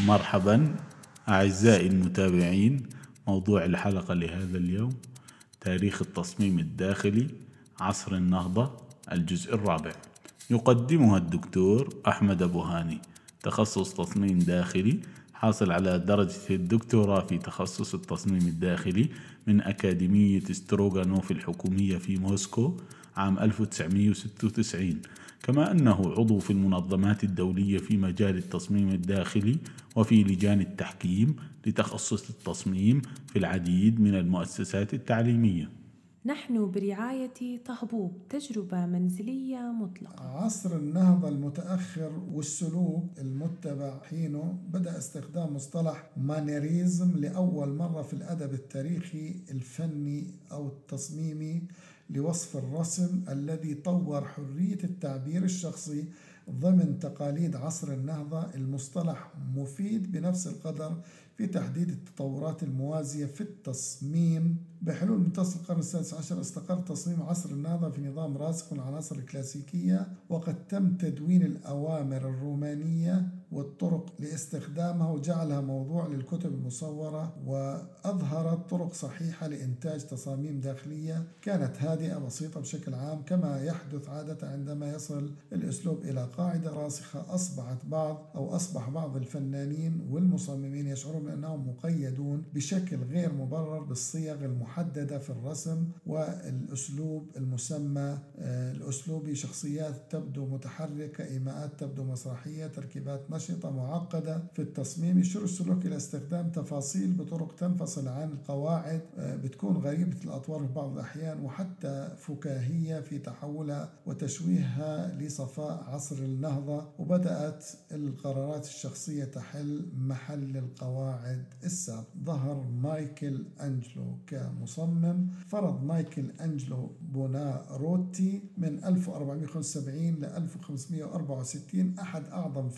مرحبا أعزائي المتابعين موضوع الحلقة لهذا اليوم تاريخ التصميم الداخلي عصر النهضة الجزء الرابع. يقدمها الدكتور أحمد أبو هاني تخصص تصميم داخلي حاصل على درجة الدكتوراه في تخصص التصميم الداخلي من أكاديمية ستروغانوف الحكومية في موسكو عام 1996 كما أنه عضو في المنظمات الدولية في مجال التصميم الداخلي وفي لجان التحكيم لتخصص التصميم في العديد من المؤسسات التعليمية. نحن برعاية طهبوب تجربة منزلية مطلقة. عصر النهضة المتأخر والسلوك المتبع حينه بدأ استخدام مصطلح مانيريزم لأول مرة في الأدب التاريخي الفني أو التصميمي لوصف الرسم الذي طور حرية التعبير الشخصي ضمن تقاليد عصر النهضة المصطلح مفيد بنفس القدر في تحديد التطورات الموازية في التصميم. بحلول منتصف القرن السادس عشر استقر تصميم عصر النهضة في نظام راسخ من العناصر الكلاسيكية وقد تم تدوين الأوامر الرومانية والطرق لاستخدامها وجعلها موضوع للكتب المصورة وأظهرت طرق صحيحة لإنتاج تصاميم داخلية كانت هادئة بسيطة بشكل عام كما يحدث عادة عندما يصل الأسلوب إلى قاعدة راسخة أصبحت بعض أو أصبح بعض الفنانين والمصممين يشعرون بأنهم مقيدون بشكل غير مبرر بالصيغ المحددة في الرسم والأسلوب المسمى آه، الأسلوبي شخصيات تبدو متحركة إيماءات تبدو مسرحية تركيبات نشطة معقدة في التصميم يشير السلوك إلى استخدام تفاصيل بطرق تنفصل عن القواعد آه، بتكون غريبة الأطوار في بعض الأحيان وحتى فكاهية في تحولها وتشويهها لصفاء عصر النهضة وبدأت القرارات الشخصية تحل محل القواعد السابقة. ظهر مايكل أنجلو كمصمم. فرض مايكل أنجلو بوناروتي من 1475 ل 1564 أحد أعظم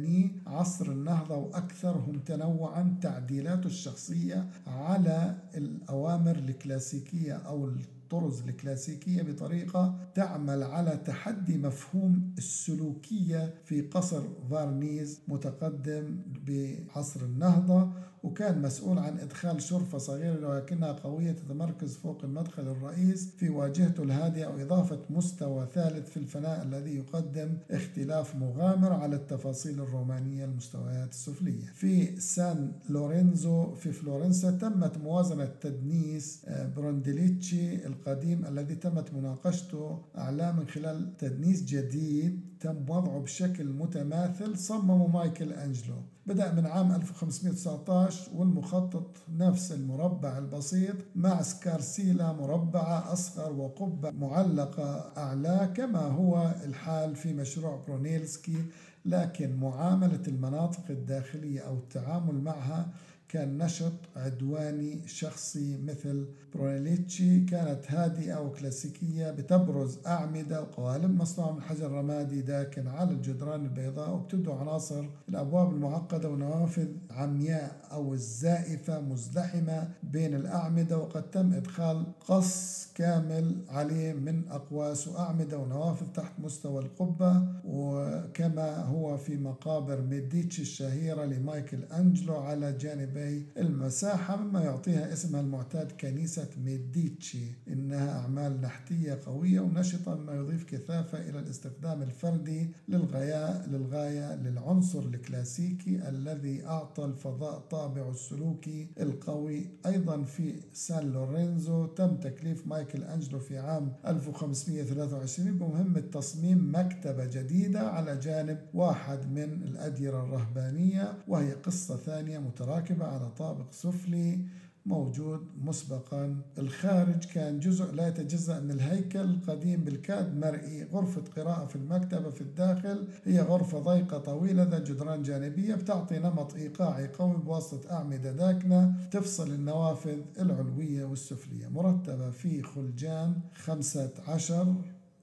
فناني عصر النهضة وأكثرهم تنوعا تعديلاته الشخصية على الأوامر الكلاسيكية أو الطرز الكلاسيكية بطريقة تعمل على تحدي مفهوم السلوكية في قصر فارنيز متقدم بعصر النهضة وكان مسؤول عن إدخال شرفة صغيرة ولكنها قوية تتمركز فوق المدخل الرئيس في واجهته الهادئة وإضافة مستوى ثالث في الفناء الذي يقدم اختلاف مغامر على التفاصيل الرومانية المستويات السفلية. في سان لورينزو في فلورنسا تمت موازنة تدنيس آه، برونيليسكي القديم الذي تمت مناقشته أعلى من خلال تدنيس جديد تم وضعه بشكل متماثل صممه مايكل أنجلو. بدأ من عام 1519 والمخطط نفس المربع البسيط مع سكارسيلا مربعة أصغر وقبة معلقة أعلى كما هو الحال في مشروع برونيليسكي لكن معاملة المناطق الداخلية أو التعامل معها كان نشط عدواني شخصي مثل برونيليسكي كانت هادئة وكلاسيكية بتبرز أعمدة وقوالب مصنوعة من حجر رمادي داكن على الجدران البيضاء وبتبدو عناصر الأبواب المعقدة ونوافذ عمياء أو الزائفة مزدحمة بين الأعمدة وقد تم إدخال قص كامل عليه من أقواس وأعمدة ونوافذ تحت مستوى القبة وكما هو في مقابر ميديتشي الشهيرة لمايكل أنجلو على جانبي المساحة مما يعطيها اسمها المعتاد كنيسة ميديتشي. إنها أعمال نحتية قوية ونشطة مما يضيف كثافة إلى الاستخدام الفردي للغاية للغاية للعنصر الكلاسيكي الذي أعطى الفضاء طابع السلوكي القوي. أيضا في سان لورينزو تم تكليف مايكل أنجلو في عام 1523 بمهمة تصميم مكتبة جديدة على جانب واحد من الأديرة الرهبانية وهي قصة ثانية متراكبة على طابق سفلي موجود مسبقا. الخارج كان جزء لا يتجزأ من الهيكل القديم بالكاد مرئي. غرفة قراءة في المكتبة في الداخل هي غرفة ضيقة طويلة ذات جدران جانبية بتعطي نمط إيقاعي قوي بواسطة أعمدة داكنة تفصل النوافذ العلوية والسفلية مرتبة في خلجان خمسة عشر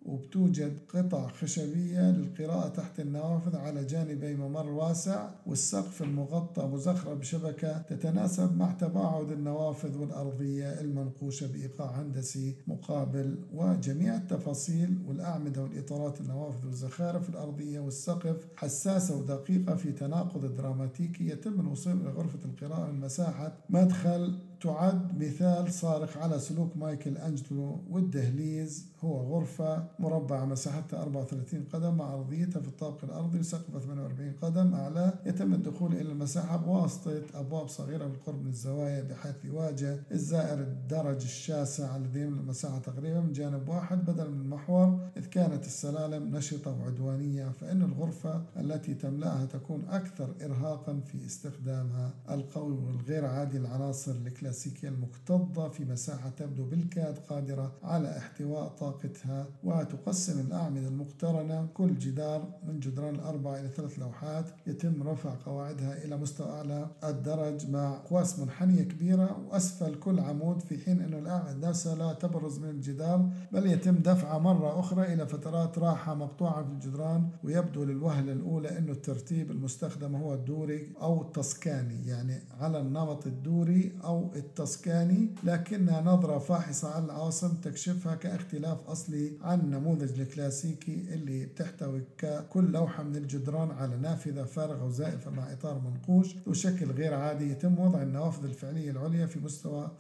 وبتوجد قطع خشبية للقراءة تحت النوافذ على جانبي ممر واسع والسقف المغطى مزخرف بشبكة تتناسب مع تباعد النوافذ والأرضية المنقوشة بإيقاع هندسي مقابل وجميع التفاصيل والأعمدة والإطارات النوافذ والزخارف الأرضية والسقف حساسة ودقيقة في تناقض دراماتيكي يتم الوصول إلى غرفة القراءة من مساحة مدخل تعد مثال صارخ على سلوك مايكل أنجلو والدهليز. هو غرفة مربعة مساحتها 34 قدم مع أرضيتها في الطابق الأرضي وسقفها 48 قدم. أعلى يتم الدخول إلى المساحة بواسطة أبواب صغيرة بالقرب من الزوايا بحيث يواجه الزائر الدرج الشاسع الذي يملأ المساحة تقريبا من جانب واحد بدلا من محور إذ كانت السلالم نشطة وعدوانية فإن الغرفة التي تملأها تكون أكثر إرهاقا في استخدامها القوي والغير عادي العناصر الكلاسيكية المكتظة في مساحة تبدو بالكاد قادرة على احتواء طاقتها وتقسم الأعمدة المقترنة كل جدار من جدران الأربعة إلى ثلاث لوحات يتم رفع قواعدها إلى مستوى أعلى. الدرج مع أقواس منحنية كبيرة وأسفل كل عمود في حين أن الأعمدة نفسها لا تبرز من الجدار بل يتم دفعها مرة أخرى إلى فترات راحة مقطوعة في الجدران. ويبدو للوهلة الأولى أنه الترتيب المستخدم هو الدوري أو التسكاني يعني على النمط الدوري أو التسكاني لكنها نظرة فاحصة على العاصم تكشفها كاختلاف أصلي عن النموذج الكلاسيكي اللي بتحتوي كل لوحة من الجدران على نافذة فارغة وزائفة مع إطار منقوش وشكل غير عادي. يتم وضع النوافذ الفعلية العليا في مستوى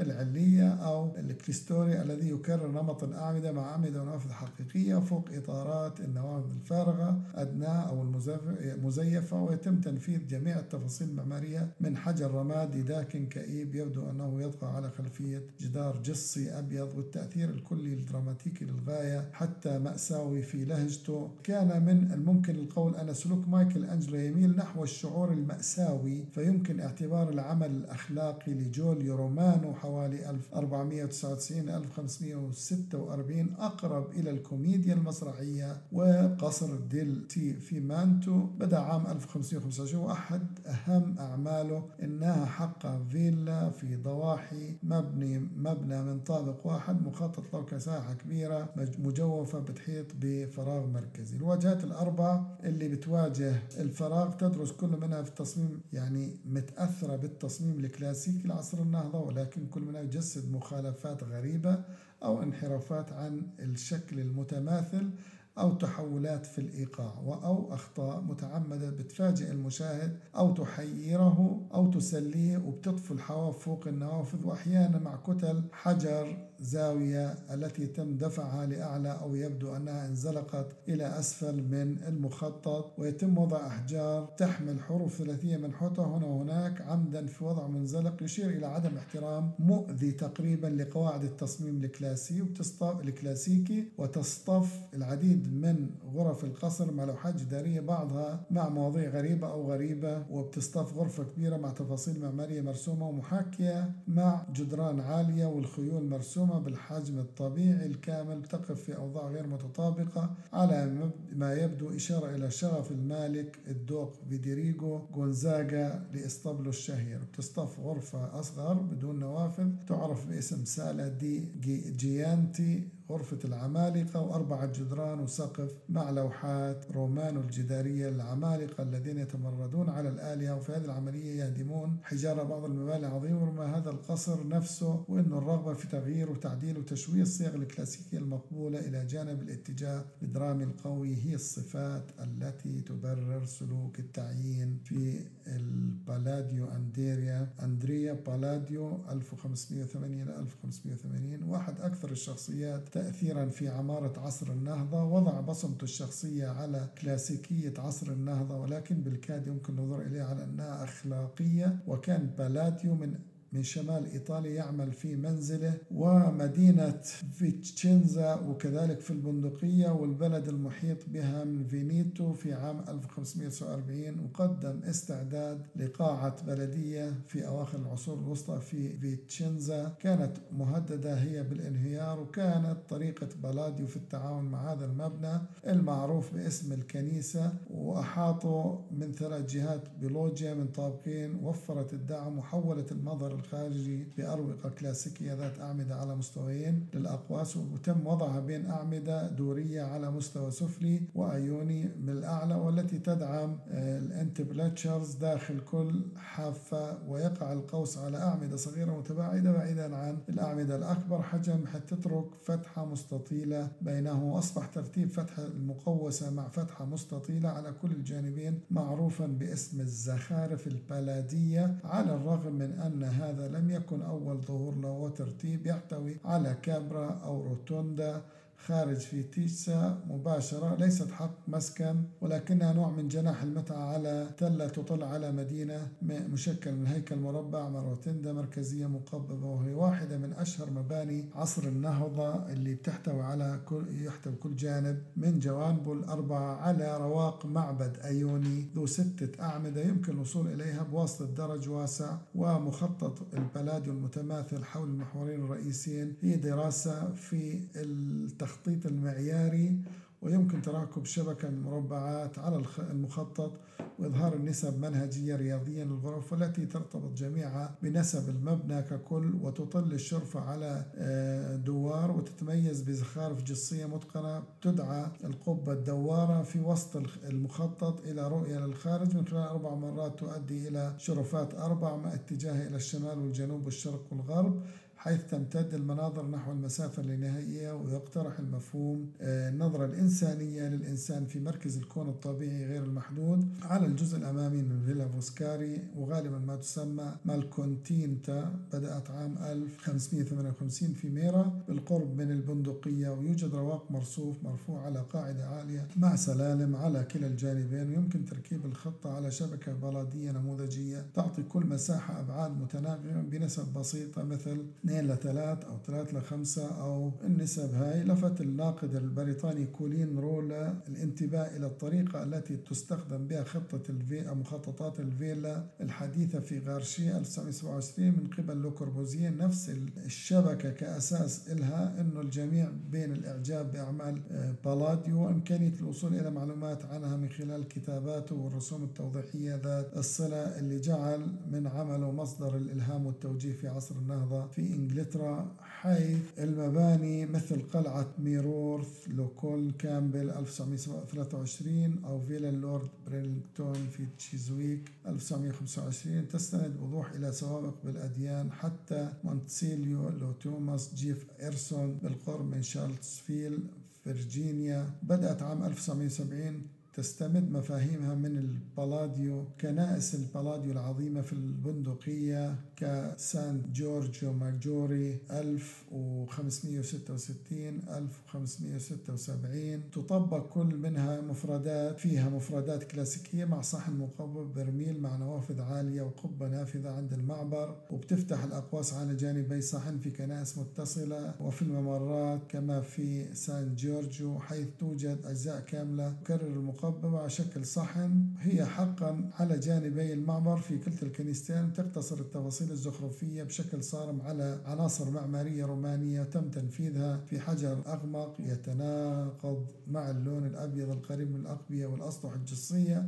العلية أو ال clerestory الذي يكرر نمط الأعمدة مع أعمدة ونوافذ حقيقية فوق إطارات النوافذ الفارغة أدناه أو المزيفة ويتم تنفيذ جميع التفاصيل المعمارية من حجر رمادي داكن كئيب يبدو أنه يطغى على خلفية جدار جصي أبيض والتأثير الكلي الدراماتيكي للغاية حتى مأساوي في لهجته. كان من الممكن القول أن سلوك مايكل أنجلو يميل نحو الشعور المأساوي فيمكن اعتبار العمل الأخلاقي لجوليو رومانو حوالي 1499 1546 أقرب إلى الكوميديا المسرحية وقصر ديل تي في مانتو. بدأ عام 1525 وأحد أهم أعماله إنها حق فيلا في ضواحي مبني مبنى من طابق واحد مخطط له كساحة كبيرة مجوفة بتحيط بفراغ مركزي. الواجهات الأربع اللي بتواجه الفراغ تدرس كل منها في التصميم يعني متأثرة بالتصميم الكلاسيكي لعصر النهضة ولكن كل منها يجسد مخالفات غريبة أو انحرافات عن الشكل المتماثل أو تحولات في الإيقاع أو أخطاء متعمدة بتفاجئ المشاهد أو تحيره أو تسليه وبتطفو الحواف فوق النوافذ وأحيانا مع كتل حجر زاوية التي تم دفعها لأعلى أو يبدو أنها انزلقت إلى أسفل من المخطط ويتم وضع أحجار تحمل حروف ثلاثية منحوتة هنا وهناك عمدا في وضع منزلق يشير إلى عدم احترام مؤذي تقريبا لقواعد التصميم الكلاسي الكلاسيكي وتصطف العديد من غرف القصر مع لوحات جدارية بعضها مع مواضيع غريبة أو غريبة وبتصطف غرفة كبيرة مع تفاصيل معمارية مرسومة ومحاكية مع جدران عالية والخيول مرسومة. بالحجم الطبيعي الكامل تقف في أوضاع غير متطابقة على ما يبدو إشارة إلى شغف المالك الدوق فيديريغو غونزاغا لإسطبله الشهير. بتصطف غرفة أصغر بدون نوافذ تعرف باسم سالا دي جيانتي غرفة العمالقة وأربعة جدران وسقف مع لوحات رومانو الجدارية العمالقة الذين يتمردون على الآلهة وفي هذه العملية يهدمون حجارة بعض المباني العظيمة. ورغم هذا القصر نفسه وأنه الرغبة في تغيير وتعديل وتشويه الصيغ الكلاسيكية المقبولة إلى جانب الاتجاه الدرامي القوي هي الصفات التي تبرر سلوك التعيين في البالاديو أنديريا أندريا بالاديو 1580 إلى 1580 واحد أكثر الشخصيات تأثيرا في عمارة عصر النهضة. وضع بصمته الشخصية على كلاسيكية عصر النهضة ولكن بالكاد يمكن النظر إليها على أنها أخلاقية. وكان بالاديو من من شمال إيطاليا يعمل في منزله ومدينة فيتشينزا وكذلك في البندقية والبلد المحيط بها من فينيتو في عام 1549 وقدم استعداد لقاعة بلدية في أواخر العصور الوسطى في فيتشينزا. كانت مهددة هي بالانهيار وكانت طريقة بلاديو في التعاون مع هذا المبنى المعروف باسم الكنيسة وأحاطوا من ثلاث جهات بلوجيا من طابقين وفرت الدعم وحولت المظهر الخارجي بأروقة كلاسيكية ذات أعمدة على مستويين للأقواس وتم وضعها بين أعمدة دورية على مستوى سفلي وأيوني بالأعلى والتي تدعم ال entablatures داخل كل حافة ويقع القوس على أعمدة صغيرة متباعدة بعيدا عن الأعمدة الأكبر حجم حتى تترك فتحة مستطيلة بينه. وأصبح ترتيب فتحة المقوسة مع فتحة مستطيلة على كل الجانبين معروفا باسم الزخارف البلادية على الرغم من أن هذا لم يكن أول ظهور له وترتيب يحتوي على كابرا أو روتوندا خارج في تيسا مباشرة ليست حق مسكن ولكنها نوع من جناح المتعة على تلة تطل على مدينة مشكل من هيكل مربع مروتندا مركزية مقببة وهي واحدة من أشهر مباني عصر النهضة اللي بتحتوي على كل يحتوي كل جانب من جوانبه الأربعة على رواق معبد أيوني ذو ستة أعمدة يمكن الوصول إليها بواسطة درج واسع ومخطط البلاديو المتماثل حول المحورين الرئيسيين هي دراسة في التخطيط التخطيط المعياري ويمكن تراكب شبكة من المربعات على المخطط وإظهار النسب منهجية رياضيا للغرف والتي ترتبط جميعها بنسب المبنى ككل وتطل الشرفة على دوار وتتميز بزخارف جصية متقنة تدعى القبة الدوارة في وسط المخطط إلى رؤية للخارج. من خلال أربع مرات تؤدي إلى شرفات أربع مع اتجاه إلى الشمال والجنوب والشرق والغرب. حيث تمتد المناظر نحو المسافة اللانهائية ويقترح المفهوم النظرة الإنسانية للإنسان في مركز الكون الطبيعي غير المحدود على الجزء الأمامي من فيلا فوسكاري وغالبا ما تسمى مالكونتينتا بدأت عام 1558 في ميرا بالقرب من البندقية ويوجد رواق مرصوف مرفوع على قاعدة عالية مع سلالم على كلا الجانبين ويمكن تركيب الخطة على شبكة بلادية نموذجية تعطي كل مساحة أبعاد متناغمة بنسب بسيطة مثل 2 ل 3 أو 3 ل 5 أو النسب هاي لفت الناقد البريطاني كولين رولا الانتباه إلى الطريقة التي تستخدم بها خطة الفي مخططات الفيلا الحديثة في غارشي 1927 من قبل لوكوربوزيه نفس الشبكة كأساس إلها أنه الجميع بين الإعجاب بأعمال بالاديو وإمكانية الوصول إلى معلومات عنها من خلال كتاباته والرسوم التوضيحية ذات الصلة اللي جعل من عمله مصدر الإلهام والتوجيه في عصر النهضة في إنجلترا حيث المباني مثل قلعة ميرورث لوكول كامبل 1923 أو فيلا اللورد بريلينغتون في تشيزويك 1925 تستند بوضوح إلى سوابق Palladian حتى مونتسيليو لو توماس جيفرسون بالقرب من شارلتسفيل فرجينيا بدأت عام 1970 تستمد مفاهيمها من البالاديو كنائس البالاديو العظيمة في البندقية كسان جورجيو ماجوري 1566 1576 تطبق كل منها مفردات فيها مفردات كلاسيكية مع صحن مقبب برميل مع نوافذ عالية وقبة نافذة عند المعبر. وبتفتح الأقواس على جانبي صحن في كنائس متصلة وفي الممرات كما في سان جورجيو حيث توجد أجزاء كاملة. تكرر المقببة على شكل صحن. هي حقا على جانبي المعبر في كلتا الكنيستين تقتصر التفاصيل الزخرفية بشكل صارم على عناصر معمارية رومانية تم تنفيذها في حجر أغمق يتناقض مع اللون الأبيض القريب من الأقبية والأسطح الجصية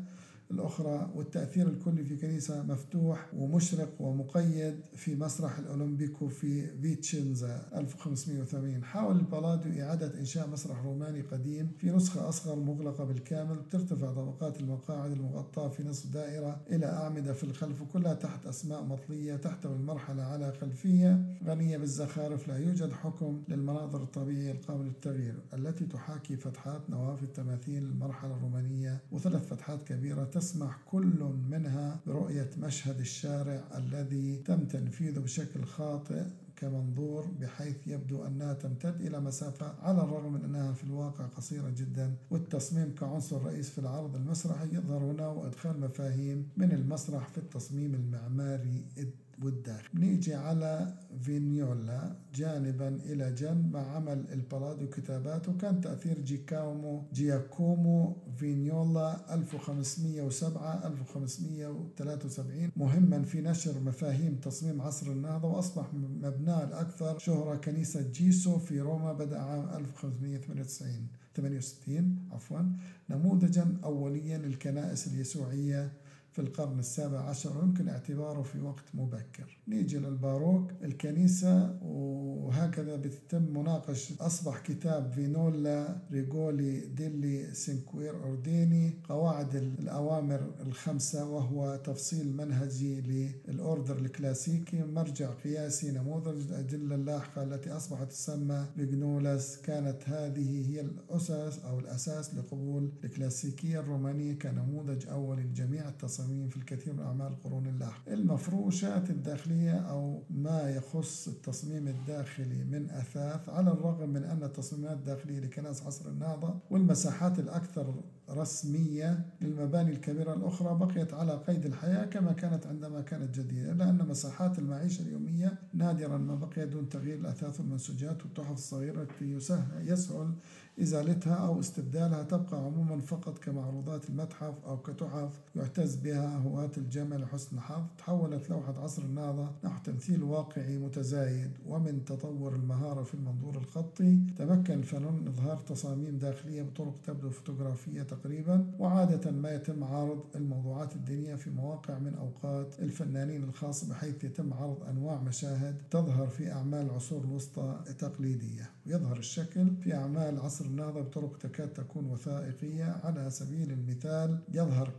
الأخرى والتأثير الكلي في كنيسة مفتوح ومشرق ومقيد في مسرح الأولمبيكو في فيتشينزا 1580 حاول البالاديو إعادة إنشاء مسرح روماني قديم في نسخة أصغر مغلقة بالكامل. ترتفع طبقات المقاعد المغطاة في نصف دائرة إلى أعمدة في الخلف وكلها تحت أسماء مطلية تحتوي المرحلة على خلفية غنية بالزخارف. لا يوجد حكم للمناظر الطبيعية القابلة للتغيير. التي تحاكي فتحات نوافذ تماثيل المرحلة الرومانية وثلاث فتحات كبيرة تسمح كل منها برؤية مشهد الشارع الذي تم تنفيذه بشكل خاطئ كمنظور بحيث يبدو أنها تمتد إلى مسافة على الرغم من أنها في الواقع قصيرة جدا. والتصميم كعنصر رئيس في العرض المسرحي يظهر هنا وإدخال مفاهيم من المسرح في التصميم المعماري والداخل. نيجي على فينيولا جانبا إلى جنب مع عمل البالادو كتاباته. كان تأثير جيكاومو جياكومو فينيولا 1507 1573 مهما في نشر مفاهيم تصميم عصر النهضة وأصبح مبناه الأكثر شهرة كنيسة جيسو في روما بدأ عام 1598 68 عفوا نموذجا أوليا للكنائس اليسوعية في القرن السابع عشر ويمكن اعتباره في وقت مبكر. نيجي للباروك الكنيسة وهكذا بتتم مناقشة. أصبح كتاب فينولا Regole delli cinque ordini قواعد الأوامر الخمسة وهو تفصيل منهجي لل order الكلاسيكي. مرجع قياسي نموذج الأدلة اللاحقة التي أصبحت تسمى بجنولس كانت هذه هي الأسس أو الأساس لقبول الكلاسيكية الرومانية كنموذج أول لجميع التصاميم في الكثير من أعمال القرون اللاحقة المفروشات الداخلية أو ما يخص التصميم الداخلي من أثاث على الرغم من أن التصميمات الداخلية لكنائس عصر النهضة والمساحات الأكثر رسمية للمباني الكبيرة الأخرى بقيت على قيد الحياة كما كانت عندما كانت جديدة إلا أن مساحات المعيشة اليومية نادرا ما بقيت دون تغيير الأثاث والمنسوجات والتحف الصغيرة التي يسهل إزالتها أو استبدالها تبقى عموما فقط كمعروضات المتحف أو كتحف يعتز بها هواة الجمع لحسن الحظ تحولت لوحة عصر النهضة نحو تمثيل واقعي متزايد ومن تطور المهارة في المنظور الخطي تمكن الفنون إظهار تصاميم داخلية بطرق تبدو فوتوغرافية تقريبا وعادة ما يتم عرض الموضوعات الدينية في مواقع من أوقات الفنانين الخاصة بحيث يتم عرض أنواع مشاهد تظهر في أعمال العصور الوسطى تقليدية. ويظهر الشكل في أعمال عصر النهضة بطرق تكاد تكون وثائقية. على سبيل المثال يظهر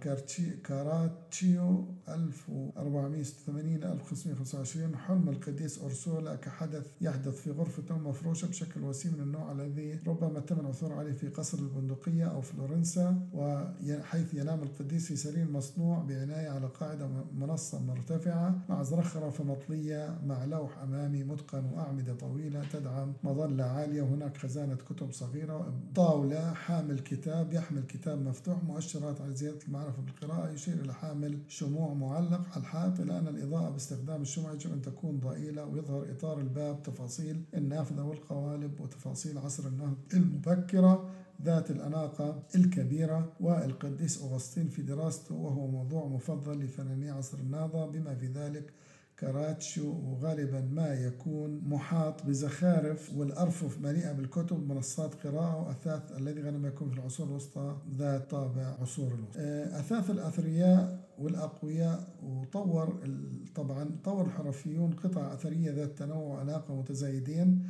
كارباتشيو 1486 1525 حلم القديس أرسولا كحدث يحدث في غرفة مفروشة بشكل وسيم من النوع الذي ربما تم العثور عليه في قصر البندقية أو فلورنسا وحيث ينام القديس في سرير مصنوع بعناية على قاعدة منصة مرتفعة مع زرخرة مطلية مع لوح أمامي متقن وأعمدة طويلة تدعم مظلة عالية. وهناك خزانة كتب صغيرة طاولة حامل كتاب يحمل كتاب مفتوح مؤشرات على زيادة المعرفة بالقراءة يشير إلى حامل شموع معلق على الحائط إلى أن الإضاءة باستخدام الشموع يجب أن تكون ضئيلة ويظهر إطار الباب تفاصيل النافذة والقوالب وتفاصيل عصر النهضة المبكرة ذات الأناقة الكبيرة والقديس أغسطين في دراسته وهو موضوع مفضل لفناني عصر النهضة بما في ذلك كراتشو وغالبا ما يكون محاط بزخارف والأرفف مليئة بالكتب منصات قراءة وأثاث الذي غالبا يكون في العصور الوسطى ذات طابع عصور الوسطى. آه، أثاث الأثرياء والأقوياء وطور طبعا طور الحرفيون قطع أثرية ذات تنوع وعلاقة متزايدين.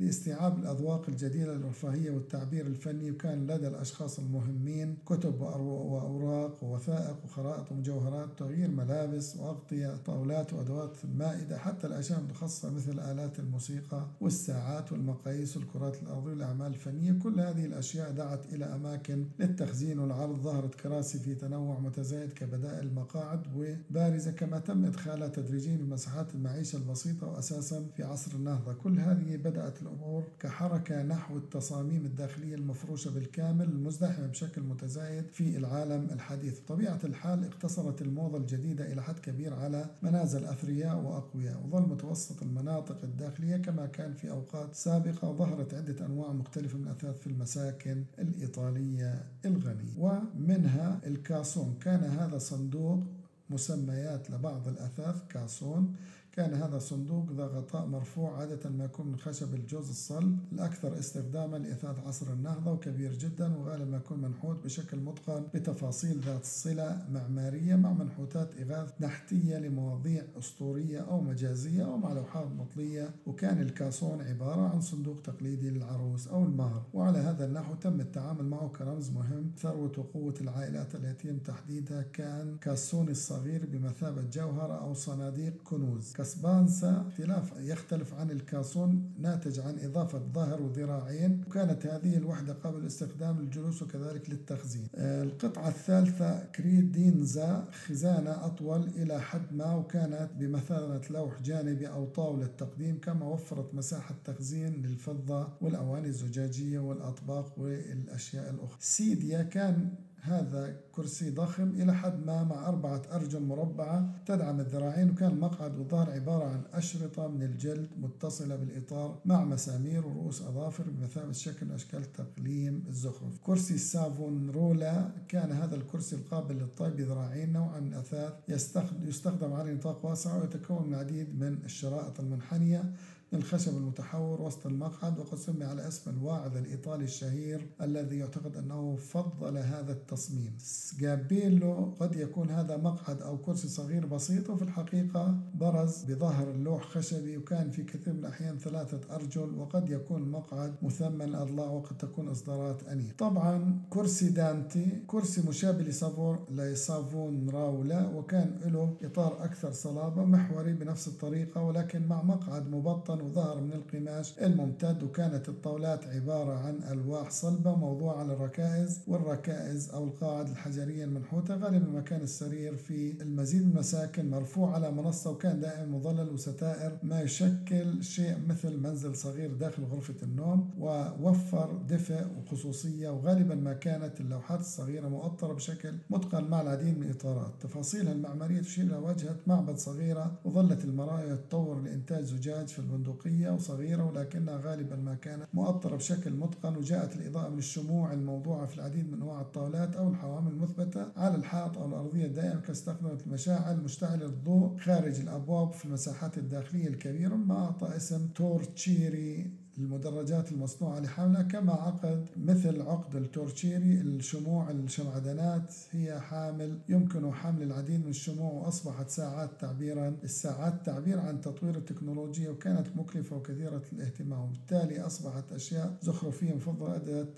لاستيعاب الأذواق الجديدة للرفاهية والتعبير الفني وكان لدى الأشخاص المهمين كتب وأوراق ووثائق وخرائط ومجوهرات تغيير ملابس وأغطية طاولات وأدوات المائدة حتى الأشياء المتخصصة مثل آلات الموسيقى والساعات والمقاييس والكرات الأرضية والأعمال الفنية. كل هذه الأشياء دعت إلى أماكن للتخزين والعرض ظهرت كراسي في تنوع متزايد كبدائل المقاعد وبارزة كما تم إدخالها تدريجيا بمساحات المعيشة البسيطة وأساسا في عصر النهضة. كل هذه بدأت الأمور كحركة نحو التصاميم الداخلية المفروشة بالكامل المزدحمة بشكل متزايد في العالم الحديث. بطبيعة الحال اقتصرت الموضة الجديدة إلى حد كبير على منازل أثرياء وأقوياء وظل متوسط المناطق الداخلية كما كان في أوقات سابقة ظهرت عدة أنواع مختلفة من الأثاث في المساكن الإيطالية الغنية. ومنها الكاسون. كان هذا صندوق مسميات لبعض الأثاث كاسون كان هذا الصندوق ذا غطاء مرفوع عادة ما يكون من خشب الجوز الصلب الأكثر استخداما لإثاث عصر النهضة وكبير جدا وغالبا ما يكون منحوت بشكل متقن بتفاصيل ذات صلة معمارية مع منحوتات إغاث نحتية لمواضيع أسطورية أو مجازية أو مع لوحات مطلية وكان الكاسون عبارة عن صندوق تقليدي للعروس أو المهر. وعلى هذا النحو تم التعامل معه كرمز مهم ثروة وقوة العائلات التي يتم تحديدها كان كاسون الصغير بمثابة جوهرة أو صناديق كنوز. كسبانسا اختلاف يختلف عن الكاسون ناتج عن إضافة ظهر وذراعين وكانت هذه الوحدة قابلة للاستخدام للجلوس وكذلك للتخزين. آه، القطعة الثالثة كريدينزا خزانة أطول إلى حد ما وكانت بمثابة لوح جانبي أو طاولة تقديم كما وفرت مساحة تخزين للفضة والأواني الزجاجية والأطباق والأشياء الأخرى. سيديا كان هذا كرسي ضخم إلى حد ما مع أربعة أرجل مربعة تدعم الذراعين وكان المقعد والظهر عبارة عن أشرطة من الجلد متصلة بالإطار مع مسامير ورؤوس أظافر بمثابة شكل أشكال تقليم الزخرف. كرسي السافون رولا كان هذا الكرسي القابل للطي بذراعين نوعا من الأثاث يستخدم على نطاق واسع ويتكون من العديد من الشرائط المنحنية الخشب المتحور وسط المقعد وقد سمي على اسم الواعظ الإيطالي الشهير الذي يعتقد أنه فضل هذا التصميم. سكابيلو قد يكون هذا مقعد أو كرسي صغير بسيط وفي الحقيقة برز بظهر اللوح خشبي وكان في كثير من الأحيان ثلاثة أرجل وقد يكون مقعد مثمن الأضلاع وقد تكون إصدارات أنيق. طبعا كرسي دانتي كرسي مشابه لسافور لسافون راولا وكان له إطار أكثر صلابة محوري بنفس الطريقة ولكن مع مقعد مبطن وظهر من القماش الممتد وكانت الطاولات عبارة عن ألواح صلبة موضوعة على الركائز والركائز أو القاعد الحجرية المنحوتة غالبا مكان السرير في المزيد من المساكن مرفوع على منصة وكان دائما مظلل وستائر ما يشكل شيء مثل منزل صغير داخل غرفة النوم ووفر دفء وخصوصية وغالبا ما كانت اللوحات الصغيرة مؤطرة بشكل متقن مع العديد من الإطارات تفاصيلها المعمارية تشير إلى واجهة معبد صغيرة وظلت المرايا تطور لإنتاج زجاج في البندقية. وصغيرة ولكنها غالبا ما كانت مؤطرة بشكل متقن وجاءت الإضاءة من الشموع الموضوعة في العديد من أنواع الطاولات أو الحوامل المثبتة على الحائط أو الأرضية دائما كاستخدمت المشاعل مشتعلة الضوء خارج الأبواب في المساحات الداخلية الكبيرة ما أعطى اسم تورتشيري المدرجات المصنوعة لحملها كما عقد مثل عقد التورتشيري الشموع الشمعدانات هي حامل يمكن حمل العديد من الشموع وأصبحت ساعات تعبيرا الساعات تعبير عن تطوير التكنولوجيا وكانت مكلفة وكثيرة الاهتمام. وبالتالي أصبحت أشياء زخرفية مفضلة أدت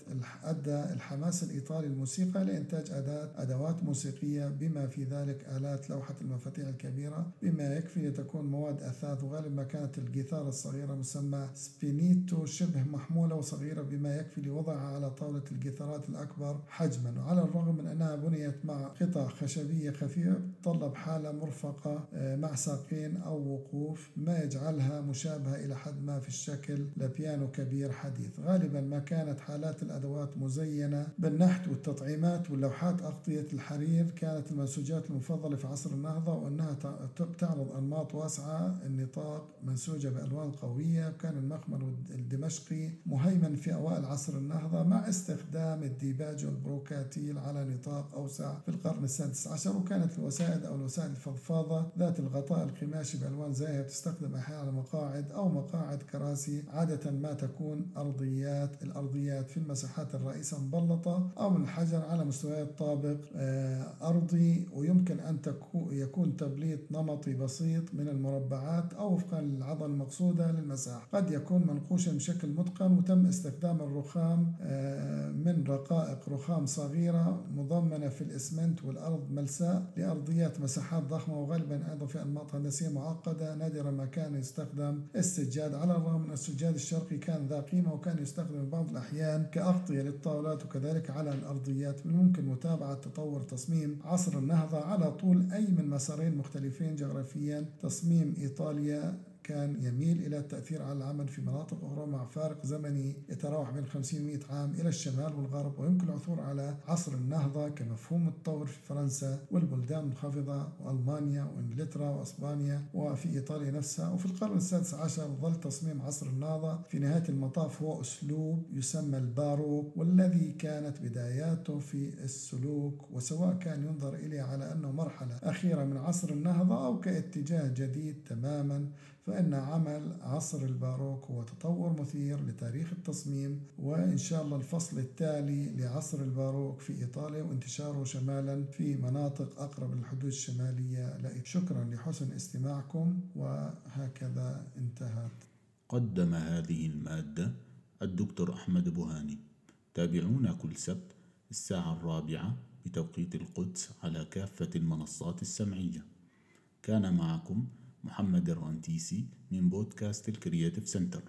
أدى الحماس الإيطالي الموسيقى لإنتاج أداة أدوات موسيقية بما في ذلك آلات لوحة المفاتيح الكبيرة بما يكفي لتكون مواد أثاث وغالبا كانت الجيتار الصغيرة مسمى سبينيتو شبه محمولة وصغيرة بما يكفي لوضعها على طاولة الجيتارات الأكبر حجما. وعلى الرغم من أنها بنيت مع قطع خشبية خفيفة تطلب حالة مرفقة آه، مع ساقين أو وقوف ما يجعلها مشابهة إلى حد ما في الشكل لبيانو كبير حديث. غالبا ما كانت حالات الأدوات مزينة. بالنحت والتطعيمات واللوحات أغطية الحرير كانت المنسوجات المفضلة في عصر النهضة وأنها تعرض أنماط واسعة النطاق منسوجة بألوان قوية كان المخمل الدمشقي مهيمن في أوائل عصر النهضة مع استخدام الديباج والبروكاتيل على نطاق أوسع في القرن السادس عشر وكانت الوسائد أو الوسائد الفضفاضة ذات الغطاء القماشي بألوان زاهية تستخدم أحيانا على مقاعد أو مقاعد كراسي عادة ما تكون أرضيات. الأرضيات في المساحات الرئيسة مبلطة أو من الحجر على مستويات طابق آه، أرضي ويمكن أن يكون تبليط نمطي بسيط من المربعات أو وفقا للعضل المقصودة للمساحة. قد يكون منقوشا بشكل متقن وتم استخدام الرخام آه، من رقائق رخام صغيرة مضمنة في الإسمنت والأرض ملساء لأرضيات مساحات ضخمة وغالبا أيضا في أنماط هندسية معقدة نادرا ما كان يستخدم السجاد. على الرغم من السجاد الشرقي كان ذا قيمة وكان يستخدم بعض الأحيان كأغطية للطاولات وكذلك على الأرضيات من الممكن متابعة تطور تصميم عصر النهضة على طول أي من مسارين مختلفين جغرافيا تصميم إيطاليا كان يميل إلى التأثير على العمل في مناطق أخرى مع فارق زمني يتراوح بين 50 و 100 عام إلى الشمال والغرب ويمكن العثور على عصر النهضة كمفهوم التطور في فرنسا والبلدان المنخفضة وألمانيا وإنجلترا وأسبانيا وفي إيطاليا نفسها. وفي القرن السادس عشر ظل تصميم عصر النهضة في نهاية المطاف هو أسلوب يسمى الباروك والذي كانت بداياته في السلوك وسواء كان ينظر إليه على أنه مرحلة أخيرة من عصر النهضة أو كاتجاه جديد تماما فإن عمل عصر الباروك هو تطور مثير لتاريخ التصميم وإن شاء الله الفصل التالي لعصر الباروك في إيطاليا وانتشاره شمالا في مناطق أقرب للحدود الشمالية. شكرا لحسن استماعكم وهكذا انتهت. قدم هذه المادة الدكتور أحمد بوهاني. تابعونا كل سبت الساعة الرابعة بتوقيت القدس على كافة المنصات السمعية. كان معكم محمد الرنتيسي من بودكاست ال creative center.